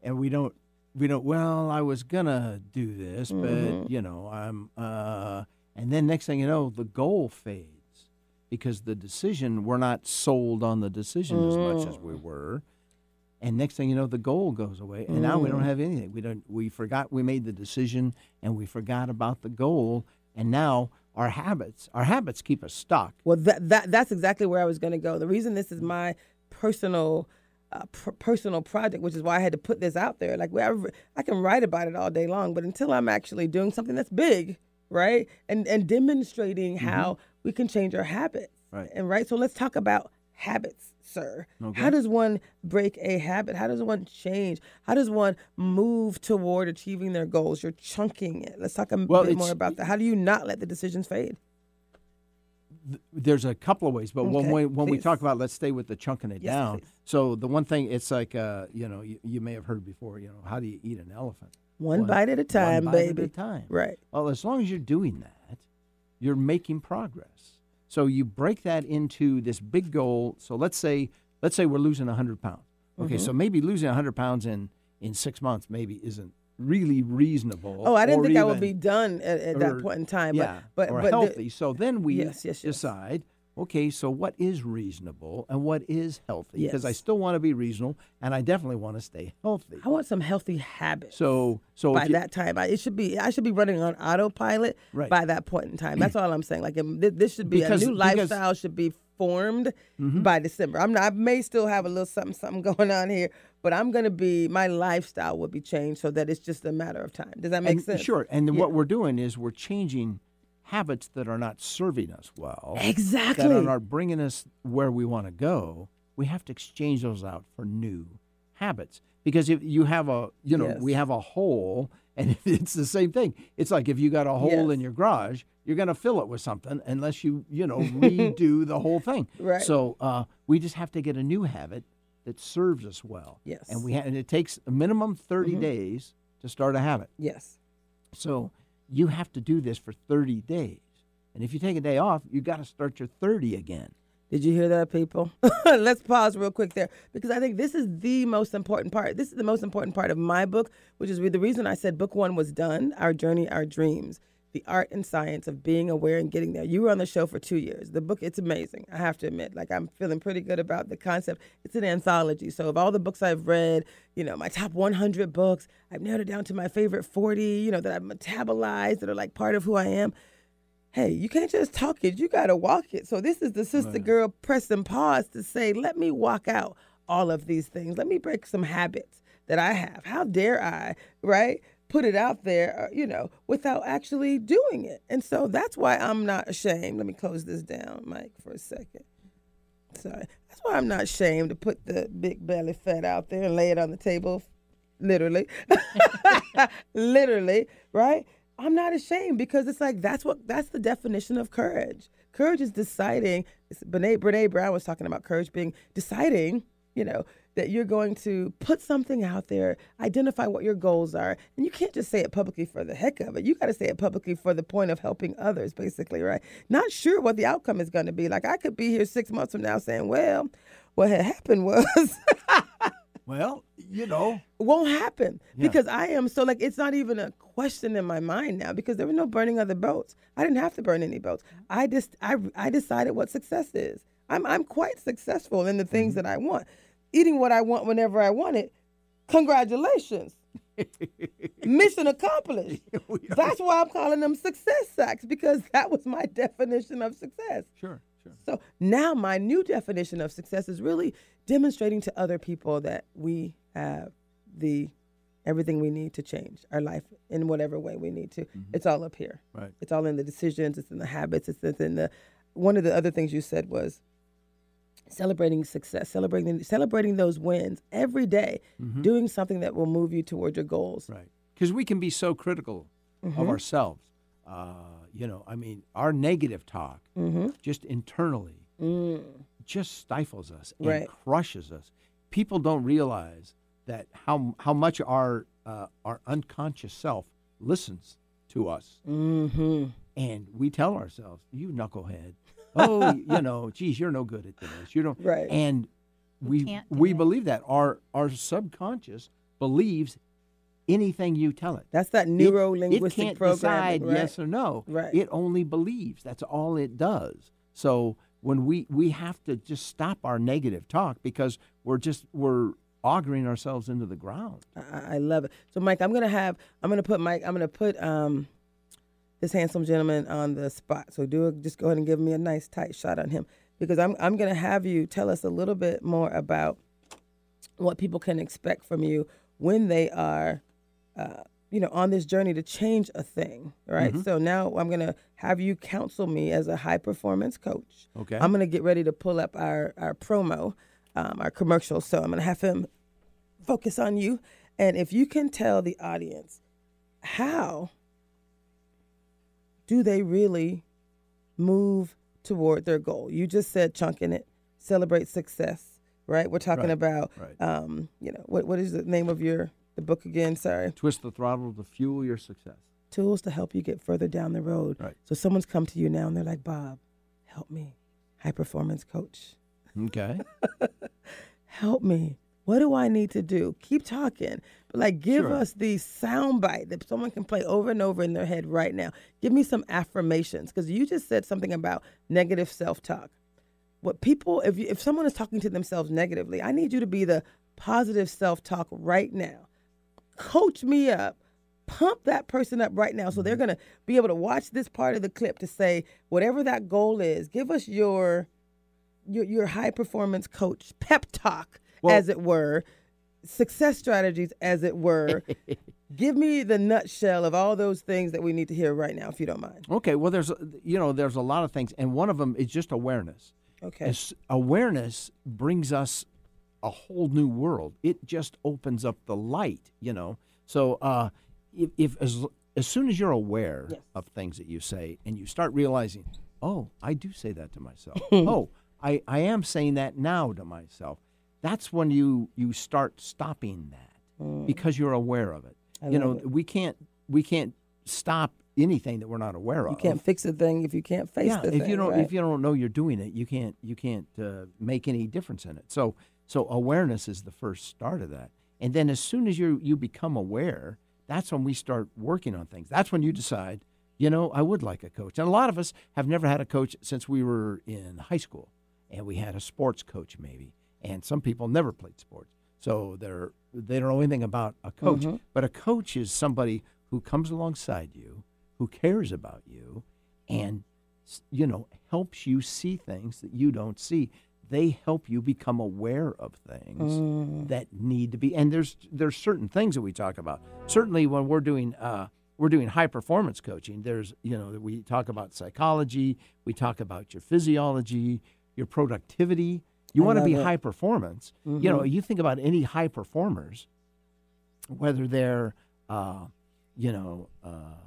and we don't we don't. Well, I was gonna do this, mm-hmm. but you know, I'm. uh And then next thing you know, the goal fades because the decision we're not sold on the decision mm. as much as we mm. were and next thing you know the goal goes away and mm. now we don't mm. have anything we don't we forgot we made the decision and we forgot about the goal and now our habits. Our habits keep us stuck. Well that, that that's exactly where i was going to go. The reason this is my personal uh, pr- personal project which is why i had to put this out there like I, I can write about it all day long but until i'm actually doing something that's big right and and demonstrating mm-hmm. how we can change our habits right. and right so let's talk about habits sir? Okay. How does one break a habit? How does one change? How does one move toward achieving their goals? You're chunking it. Let's talk a well, bit more about that. How do you not let the decisions fade? There's a couple of ways, but okay, when we when we talk about let's stay with the chunking it yes, down. Please. So the one thing it's like uh, you know you, you, may have heard before you know how do you eat an elephant? One, one bite at a time, one baby. At a time. Right. Well, as long as you're doing that, you're making progress. So you break that into this big goal. So let's say let's say we're losing 100 pounds. Okay, mm-hmm. so maybe losing 100 pounds in in six months maybe isn't really reasonable. Oh, I didn't think even, I would be done at, at or, that point in time. Yeah, but or but healthy. The, so then we yes, yes, yes. decide okay, so what is reasonable and what is healthy? Because I still want to be reasonable and I definitely want to stay healthy. I want some healthy habits. So, so by you- that time, I, it should be I should be running on autopilot Right. by that point in time. That's all I'm saying. Like this should be Because- a new because- Mm-hmm. lifestyle should be formed by December. I'm not. I may still have a little something something *laughs* going on here, but I'm gonna be my lifestyle will be changed so that it's just a matter of time. Does that make and, sense? Sure. And then Yeah. what we're doing is we're changing habits that are not serving us well. Exactly. That are not bringing us where we want to go. We have to exchange those out for new habits. Because if you have a, you know, Yes. we have a hole, and *laughs* it's the same thing. It's like if you got a hole Yes. in your garage, you're going to fill it with something unless you, you know, *laughs* redo the whole thing. Right. So uh, we just have to get a new habit that serves us well. Yes. And we ha- and it takes a minimum 30 Mhm. days to start a habit. Yes. So you have to do this for 30 days. And if you take a day off, you got to start your 30 again. Did you hear that, people? *laughs* Let's pause real quick there because I think this is the most important part. This is the most important part of my book, which is the reason I said book one was done Our Journey, Our Dreams, the art and science of being aware and getting there. You were on the show for two years. The book, it's amazing, I have to admit. Like, I'm feeling pretty good about the concept. It's an anthology. So, of all the books I've read, you know, my top 100 books, I've narrowed it down to my favorite 40, you know, that I've metabolized, that are like part of who I am hey, you can't just talk it, you got to walk it. So this is the sister girl pressing pause to say, let me walk out all of these things. Let me break some habits that I have. How dare I, right? Put it out there, uh, you know, without actually doing it. And so that's why I'm not ashamed. Let me close this down, Mike, for a second. Sorry. That's why I'm not ashamed to put the big belly fat out there and lay it on the table, literally. *laughs* literally, right? I'm not ashamed because it's like that's what that's the definition of courage. Courage is deciding. Brene, Brene Brown was talking about courage being deciding, you know, that you're going to put something out there, identify what your goals are, and you can't just say it publicly for the heck of it. You got to say it publicly for the point of helping others, basically, right? Not sure what the outcome is going to be. Like I could be here six months from now saying, "Well, what had happened was." *laughs* Well, you know, won't happen Yeah. because I am so like it's not even a question in my mind now because there was no burning of the boats. I didn't have to burn any boats. I just I I decided what success is. I'm I'm quite successful in the things Mm-hmm. that I want. Eating what I want whenever I want it. Congratulations. *laughs* Mission accomplished. *laughs* That's why I'm calling them success sacks because that was my definition of success. sure, sure. So now my new definition of success is really demonstrating to other people that we have the everything we need to change our life in whatever way we need to. Mm-hmm. It's all up here. Right. It's all in the decisions, it's in the habits, it's it's in the one of the other things you said was celebrating success, celebrating celebrating those wins every day, doing something that will move you toward your goals. Right. Because we can be so critical Mm-hmm. of ourselves. Uh, you know, I mean, our negative talk Mm-hmm. just internally Mm. just stifles us and Right. crushes us. People don't realize that how how much our uh, our unconscious self listens to us, Mm-hmm. and we tell ourselves, "You knucklehead." Oh, you know, geez, you're no good at this. You don't. Right. And we can't we it. believe that our our subconscious believes anything you tell it. That's that It- neuro It linguistic can't programming. decide right? yes or no. Right. It only believes. That's all it does. So when we we have to just stop our negative talk because we're just we're augering ourselves into the ground. I, I love it. So, Mike, I'm gonna have I'm gonna put Mike. I'm gonna put um this handsome gentleman on the spot. So, do just go ahead and give me a nice tight shot on him because I'm I'm gonna have you tell us a little bit more about what people can expect from you when they are. Uh, you know, on this journey to change a thing, right? So now I'm gonna have you counsel me as a high performance coach. Okay. I'm gonna get ready to pull up our our promo, um, our commercial. So I'm gonna have him focus on you. And if you can tell the audience how do they really move toward their goal? You just said chunking it, celebrate success, right? We're talking Right, about, right. um, you know, what what is the name of your the book again? Sorry, Twist the throttle to fuel your success. tools to help you get further down the road. Right. So someone's come to you now and they're like, Bob, help me, high performance coach. Okay. *laughs* help me. What do I need to do? Keep talking, like give Sure. us the sound bite that someone can play over and over in their head right now. Give me some affirmations because you just said something about negative self talk. what people if you, if someone is talking to themselves negatively, I need you to be the positive self-talk right now. Coach me up. Pump that person up right now so they're Mm-hmm. going to be able to watch this part of the clip to say whatever that goal is. Give us your your your high performance coach pep talk Well- as it were, success strategies as it were. *laughs* Give me the nutshell of all those things that we need to hear right now if you don't mind. Okay, well, there's you know there's a lot of things, and one of them is just awareness. Okay. As awareness brings us a whole new world. It just opens up the light, you know. So uh, if, if as as soon as you're aware Yes. of things that you say, and you start realizing, oh, I do say that to myself. *laughs* oh, I, I am saying that now to myself. That's when you you start stopping that because you're aware of it. I you know, it. we can't we can't stop anything that we're not aware You of. You can't fix a thing if you can't face yeah, the if thing. you don't right? if you don't know you're doing it, you can't you can't uh, make any difference in it. So so awareness is the first start of that. And then as soon as you you become aware, that's when we start working on things. That's when you decide, you know, I would like a coach. And a lot of us have never had a coach since we were in high school, and we had a sports coach maybe. And some people never played sports, so they're they don't know anything about a coach. Mm-hmm. But a coach is somebody who comes alongside you, who cares about you, and you know helps you see things that you don't see. They help you become aware of things Mm. that need to be. And there's there's certain things that we talk about. Certainly when we're doing uh, we're doing high performance coaching. There's you know we talk about psychology, we talk about your physiology, your productivity. You want to be it. high performance. You know, you think about any high performers, whether they're uh, you know uh,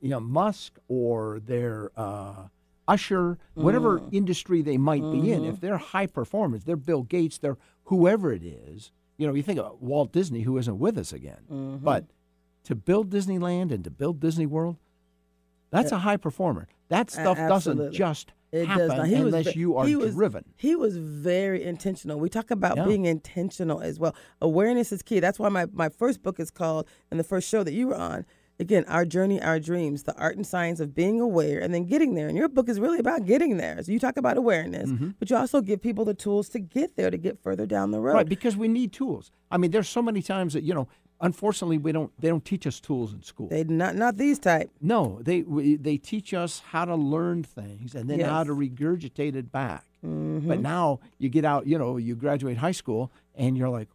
you know Musk or they're uh, Usher, whatever industry they might be in, if they're high performers, they're Bill Gates, they're whoever it is. You know, you think of Walt Disney, who isn't with us again, but to build Disneyland and to build Disney World, that's a high performer. That stuff doesn't just It happen does not. He was unless ve- you are he was, driven. He was very intentional. We talk about Yeah. being intentional as well. Awareness is key. That's why my, my first book is called, and the first show that you were on, again, Our Journey, Our Dreams, the art and science of being aware and then getting there. And your book is really about getting there. So you talk about awareness, Mm-hmm. but you also give people the tools to get there, to get further down the road. Right, because we need tools. I mean, there's so many times that you know, unfortunately, we don't. They don't teach us tools in school. They not not these type. No, they we, they teach us how to learn things and then how Yes. Mm-hmm. to regurgitate it back. But now you get out, you know, you graduate high school and you're like,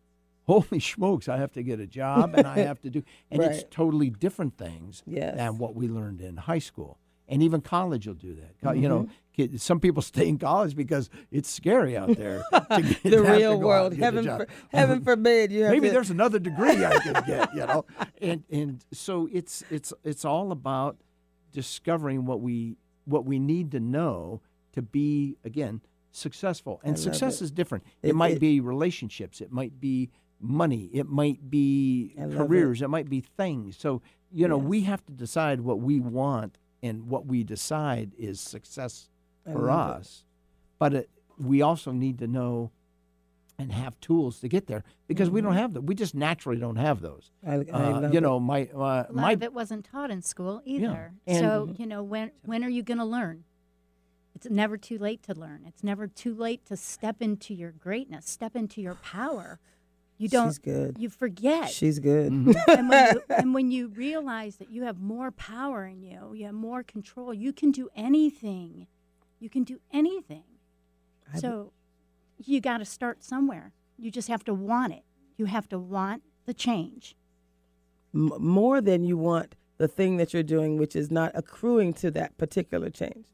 holy smokes, I have to get a job and I have to do, *laughs* and it's totally different things Yes. than what we learned in high school. And even college will do that. You Mm-hmm. know, kid, some people stay in college because it's scary out there. *laughs* to The real world. and get a Heaven for, heaven *laughs* forbid you have Maybe to, there's another degree I could *laughs* get, you know. And and so it's it's it's all about discovering what we what we need to know to be again successful. And success it. is different. It, It- might it- be relationships, it might be money, it might be careers, it. might be things. So, you know, we have to decide what we want and what we decide is success for love it. us. But it, we also need to know and have tools to get there because we don't have them. We just naturally don't have those. I, I Uh, love you know, my uh, A lot my of it wasn't taught in school either. and- so you know when when are you going to learn? It's never too late to learn. It's never too late to step into your greatness, step into your power. You don't. She's good. You forget. She's good. Mm-hmm. and, when you, and when you realize that you have more power in you, you have more control. You can do anything. You can do anything. I- so you got to start somewhere. You just have to want it. You have to want the change. M- more than you want the thing that you're doing, which is not accruing to that particular change.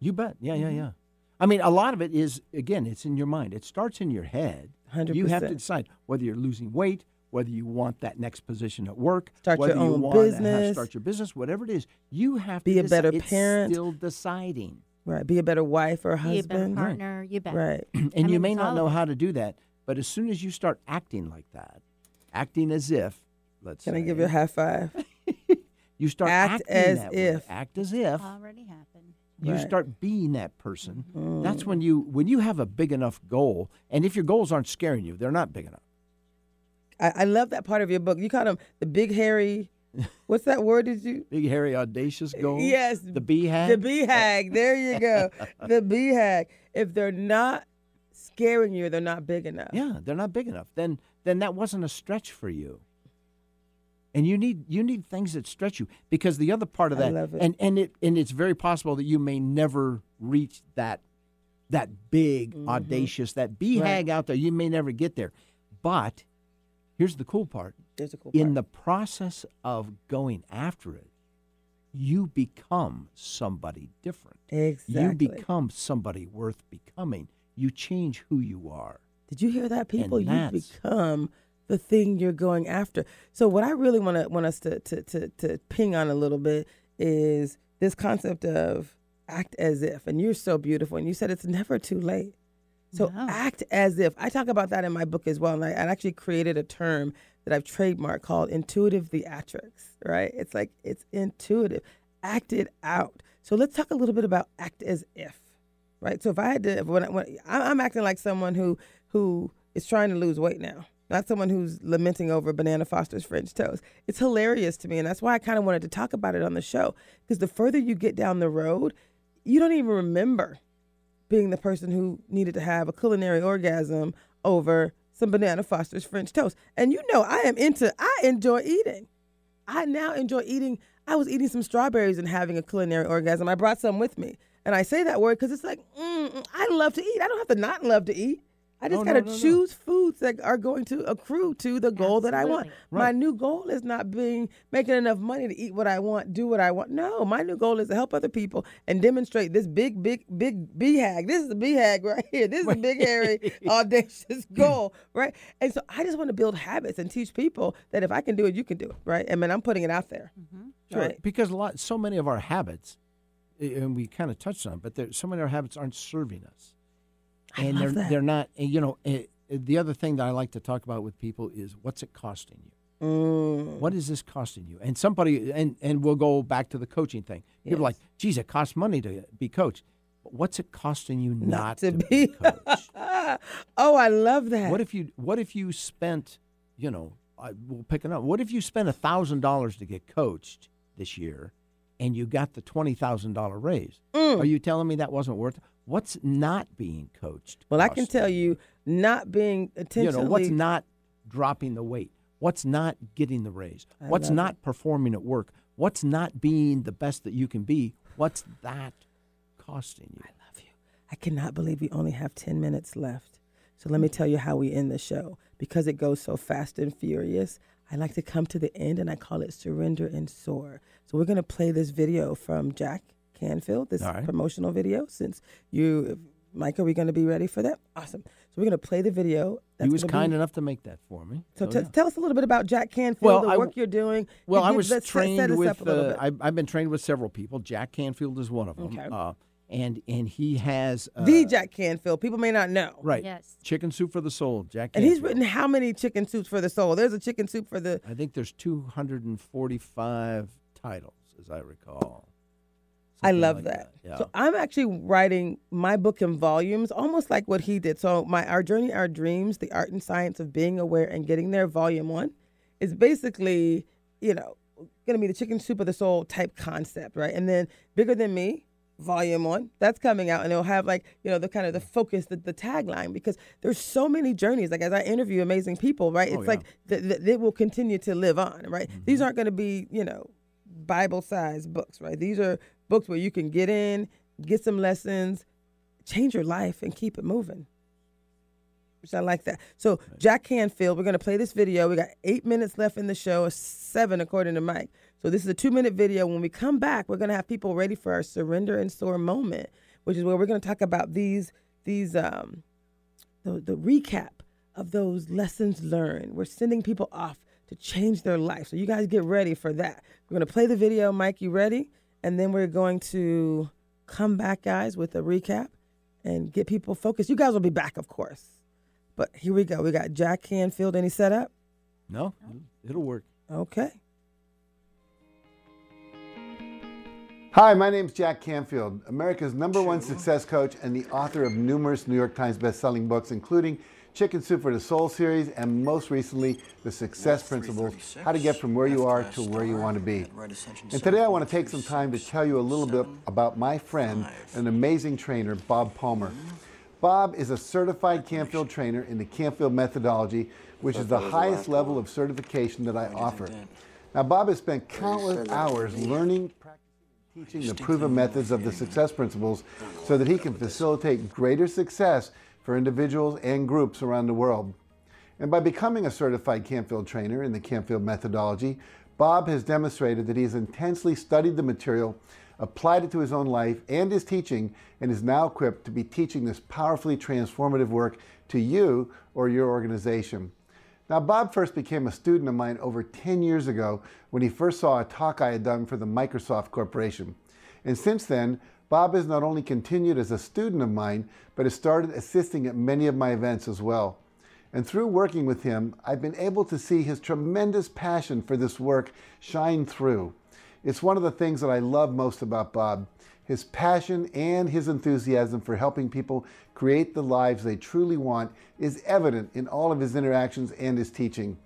you bet. Yeah, Mm-hmm. yeah, yeah. I mean, a lot of it is again, it's in your mind. It starts in your head. You have to decide whether you're losing weight, whether you want that next position at work, Start your whether you own want to have- business. start your business, whatever it is. You have Be to be a better decide. It's parent. Still deciding. Right. Be a better wife or Be a better husband. partner. You bet. Right. *clears throat* and I you mean, may not know how to do that, but as soon as you start acting like that, acting as if, let's Can I give you a high five? *laughs* you start Act acting as that way. if. act as if Already happened. you Right. Mm. start being that person. That's when you when you have a big enough goal, and if your goals aren't scaring you, they're not big enough. I, I love that part of your book. You call them the big hairy *laughs* What's that word? Did you? Big, hairy, audacious goal? Yes, The BHAG. The BHAG. There you go. *laughs* the BHAG. If they're not scaring you, they're not big enough. Yeah, they're not big enough. Then then that wasn't a stretch for you. And you need you need things that stretch you because the other part of I that love it. and and it and it's very possible that you may never reach that that big audacious that Mm-hmm. Right. out there. You may never get there. But here's the cool part. There's a cool In the process of going after it, you become somebody different. exactly. You become somebody worth becoming. You change who you are. Did you hear that, people? You become the thing you're going after. So, what I really want to want us to, to to to ping on a little bit is this concept of act as if. And you're so beautiful, and you said it's never too late. So No. act as if. I talk about that in my book as well, and I, I actually created a term that I've trademarked called intuitive theatrics. Right? It's like it's intuitive. Act it out. So let's talk a little bit about act as if right? So if I had to, when, I, when I'm acting like someone who who is trying to lose weight now, not someone who's lamenting over Banana Foster's French toast. It's hilarious to me, and that's why I kind of wanted to talk about it on the show. Because the further you get down the road, you don't even remember being the person who needed to have a culinary orgasm over some Banana Foster's French toast. And you know, I am into. I enjoy eating. I now enjoy eating. I was eating some strawberries and having a culinary orgasm. I brought some with me. And I say that word because it's like, mm, mm, I love to eat. I don't have to not love to eat. I just No, got to no, no. choose foods that are going to accrue to the goal that I want. Absolutely. My new goal is not being making enough money to eat what I want, do what I want. No, my new goal is to help other people and demonstrate this big, big, big BHAG. This is a BHAG right *laughs* here. This is a big, hairy, *laughs* audacious goal, right? And so I just want to build habits and teach people that if I can do it, you can do it, right? I mean, I'm putting it out there. Mm-hmm. Sure, Right. because a lot, so many of our habits, and we kind of touched on, it, but there, so many of our habits aren't serving us, I and they're that. they're not. You know, eh, the other thing that I like to talk about with people is what's it costing you? Mm. What is this costing you? And somebody, and and we'll go back to the coaching thing. People are like, Yes. geez, it costs money to be coached. But what's it costing you not, Not to to, be. be *laughs* coached? oh, I love that. What if you What if you spent, you know, I, we'll pick it up. What if you spent a thousand dollars to get coached this year, and you got the twenty thousand dollar raise? Mm. Are you telling me that wasn't worth? it? What's not being coached? Well, I can tell you, not being You know, what's not dropping the weight? What's not getting the raise? I What's not performing at work? What's not being the best that you can be? What's that costing you? I love you. I cannot believe we only have 10 minutes left. So let me tell you how we end the show. Because it goes so fast and furious, I like to come to the end and I call it surrender and soar. So we're going to play this video from Jack Canfield, this All right. promotional video. Since you, Mike, are we going to be ready for that? Awesome. So we're going to play the video. he was kind be- enough to make that for me. So, So, t- yeah. tell us a little bit about Jack Canfield, Well, the I work w- you're doing. Well, I give- was let's set- trained set us with. up a little Uh, bit. I've, I've been trained with several people. Jack Canfield is one of them. Okay. Uh, and and he has uh, the Jack Canfield. People may not know. right. Yes. Chicken soup for the soul. Jack. And he's written how many chicken soups for the soul? There's a chicken soup for the. I think there's 245 titles, as I recall. I love like that. Yeah. So I'm actually writing my book in volumes, almost like what he did. So my Our Journey, Our Dreams, the art and science of being aware and getting there, volume one, is basically, you know, gonna be the chicken soup of the soul type concept, right? And then bigger than me, volume one, that's coming out, and it'll have like, you know, the kind of the focus, the, the tagline, because there's so many journeys. Like as I interview amazing people, right? Oh, It's yeah. like th- th- they will continue to live on, right? Mm-hmm. These aren't gonna be, you know, Bible sized books, right? These are books where you can get in, get some lessons, change your life, and keep it moving. Which I like that. So, Jack Canfield, we're going to play this video. We got eight minutes left in the show, seven according to Mike. So, this is a two minute video. When we come back, we're going to have people ready for our surrender and soar moment, which is where we're going to talk about these, these, um, the, the recap of those lessons learned. We're sending people off to change their life. So you guys get ready for that. We're going to play the video. Mike, you ready? And then we're going to come back, guys, with a recap and get people focused. You guys will be back, of course. But here we go. We got Jack Canfield. Any setup? no, it'll work. Okay. Hi, my name is Jack Canfield, America's number one success coach and the author of numerous New York Times best-selling books, including Chicken Soup for the Soul series, and most recently, the Success Principles How to Get from Where You Are to Where You Want to Be. And today I want to take some time to tell you a little bit about my friend, an amazing trainer, Bob Palmer. Bob is a certified Canfield trainer in the Canfield methodology, which is the highest level of certification that I offer. Now, Bob has spent countless hours learning, practicing, and teaching the proven methods of the success principles so that he can facilitate greater success for individuals and groups around the world. And by becoming a certified Canfield trainer in the Canfield methodology, Bob has demonstrated that he has intensely studied the material, applied it to his own life and his teaching, and is now equipped to be teaching this powerfully transformative work to you or your organization. Now, Bob first became a student of mine over 10 years ago when he first saw a talk I had done for the Microsoft Corporation. And since then, Bob has not only continued as a student of mine, but has started assisting at many of my events as well. And through working with him, I've been able to see his tremendous passion for this work shine through. It's one of the things that I love most about Bob. His passion and his enthusiasm for helping people create the lives they truly want is evident in all of his interactions and his teaching.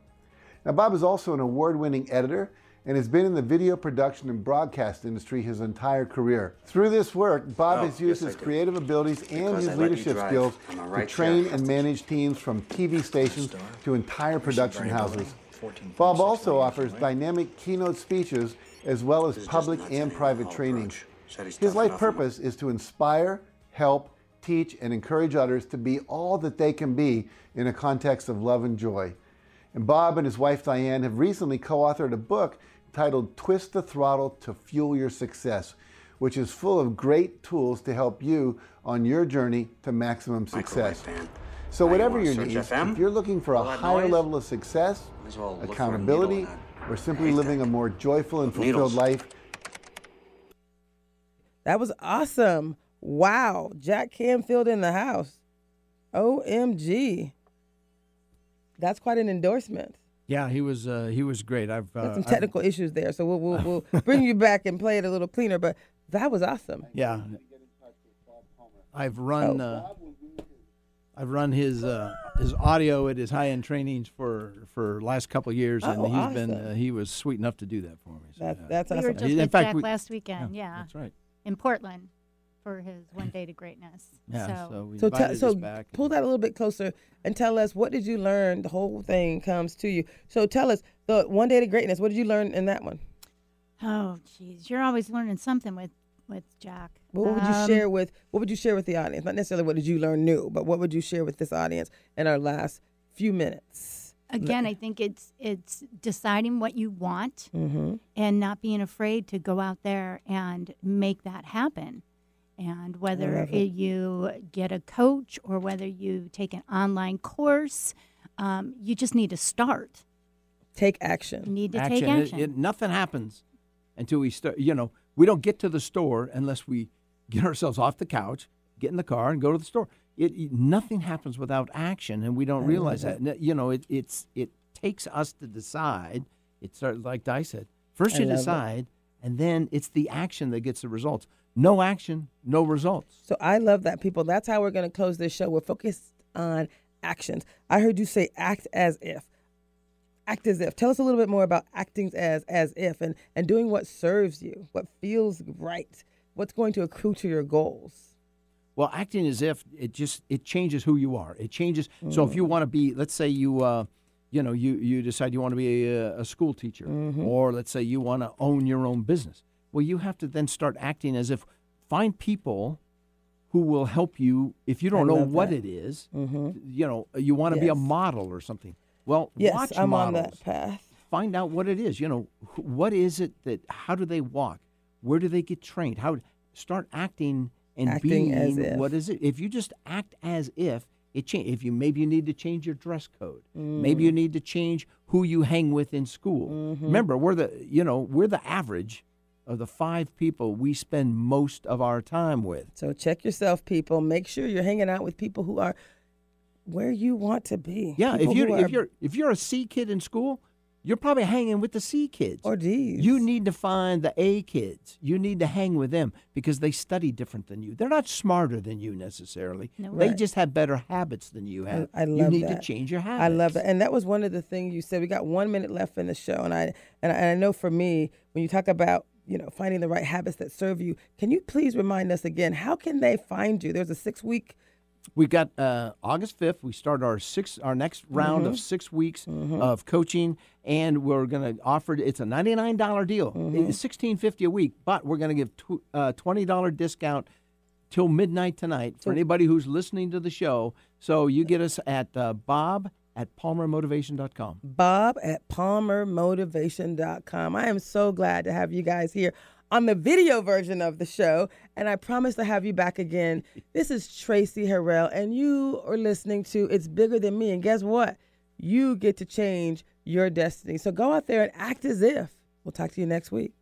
Now, Bob is also an award winning editor and has been in the video production and broadcast industry his entire career. Through this work, Bob Oh, has used yes, his creative abilities and Because his I leadership skills I'm to train and manage teams from TV stations to entire production houses. 14, Bob also offers right? dynamic keynote speeches as well as This is just public and private training. approach. Said he's His life purpose is to inspire, help, teach, and encourage others to be all that they can be in a context of love and joy. And Bob and his wife Diane have recently co authored a book titled Twist the Throttle to Fuel Your Success, which is full of great tools to help you on your journey to maximum success. So, Now you whatever wanna your needs, FM? if you're looking for a All that higher noise? level of success, well look for a accountability, needle in that or simply haystack. living a more joyful and fulfilled Needles. life, That was awesome. Wow. Jack Canfield in the house. OMG. That's quite an endorsement. Yeah, he was uh, he was great. I've Got uh, some I've- technical issues there, so we'll, we'll, we'll bring you back and play it a little cleaner. But that was awesome. yeah. I've run Oh. uh, I've run his uh, his audio at his high end trainings for for last couple of years, and Oh, he's been uh, he was sweet enough to do that for me. So, That, yeah. that's We were just In with fact, Jack we- last weekend, yeah, that's right. in Portland for his One Day to Greatness. Yeah, so, so, we So, invited te- so back. pull that a little bit closer and tell us what did you learn? The whole thing comes to you. So tell us the one day to greatness. What did you learn in that one? oh, geez, you're always learning something with with Jack. What would you Um, share with What would you share with the audience? Not necessarily what did you learn new, but what would you share with this audience in our last few minutes? Again, I think it's it's deciding what you want Mm-hmm. and not being afraid to go out there and make that happen. And whether it. it- you get a coach or whether you take an online course, um, you just need to start. Take You action. need to action. take action. it- nothing happens until we start. You know, we don't get to the store unless we get ourselves off the couch, get in the car, and go to the store. It, it- nothing happens without action, and we don't realize that. And, You know, it it's it takes us to decide. It starts like Di said. First, I you love it. decide, and then it's the action that gets the results. No action, no results. So I love that, people. That's how we're going to close this show. We're focused on actions. I heard you say act as if. Act as if. Tell us a little bit more about acting as as if and and doing what serves you, what feels right, what's going to accrue to your goals. Well, acting as if it just it changes who you are. It changes. So if you want to be, let's say you, uh, you know, you you decide you want to be a, a school teacher, or let's say you want to own your own business. Well, you have to then start acting as if find people who will help you if you don't know what that. it is, You know, you want to be a model or something. Well, Yes, watch I'm on models that path. find out what it is. You know, what is it that? How do they walk? Where do they get trained? How start acting and Acting being as if. what is it? If you just act as if it change. If you maybe you need to change your dress code. Maybe Mm. you need to change who you hang with in school. Mm-hmm. Remember, we're the you know we're the average of the five people we spend most of our time with. So check yourself, people. Make sure you're hanging out with people who are where you want to be. Yeah, People if you if you're if you're a C kid in school, you're probably hanging with the C kids. Or D's. You need to find the A kids. You need to hang with them because they study different than you. They're not smarter than you necessarily. No. They Right. just have better habits than you have. I you love need that. to change your habits. I love that, and that was one of the things you said. We got one minute left in the show, and I and I, and I know for me, when you talk about you know finding the right habits that serve you, can you please remind us again? How can they find you? There's a six week. We got uh, August fifth. We start our six, our next round Mm-hmm. of six weeks of coaching, and we're going to offer. It's a ninety nine dollar deal. Mm-hmm. It's sixteen fifty a week, but we're going to give tw- uh, twenty dollar discount till midnight tonight for anybody who's listening to the show. So you get us at uh, Bob at PalmerMotivation.com. Bob at palmermotivation.com. I am so glad to have you guys here on the video version of the show, and I promise to have you back again. *laughs* This is Traci Harrell, and you are listening to It's Bigger Than Me. And guess what? You get to change your destiny. So go out there and act as if. We'll talk to you next week.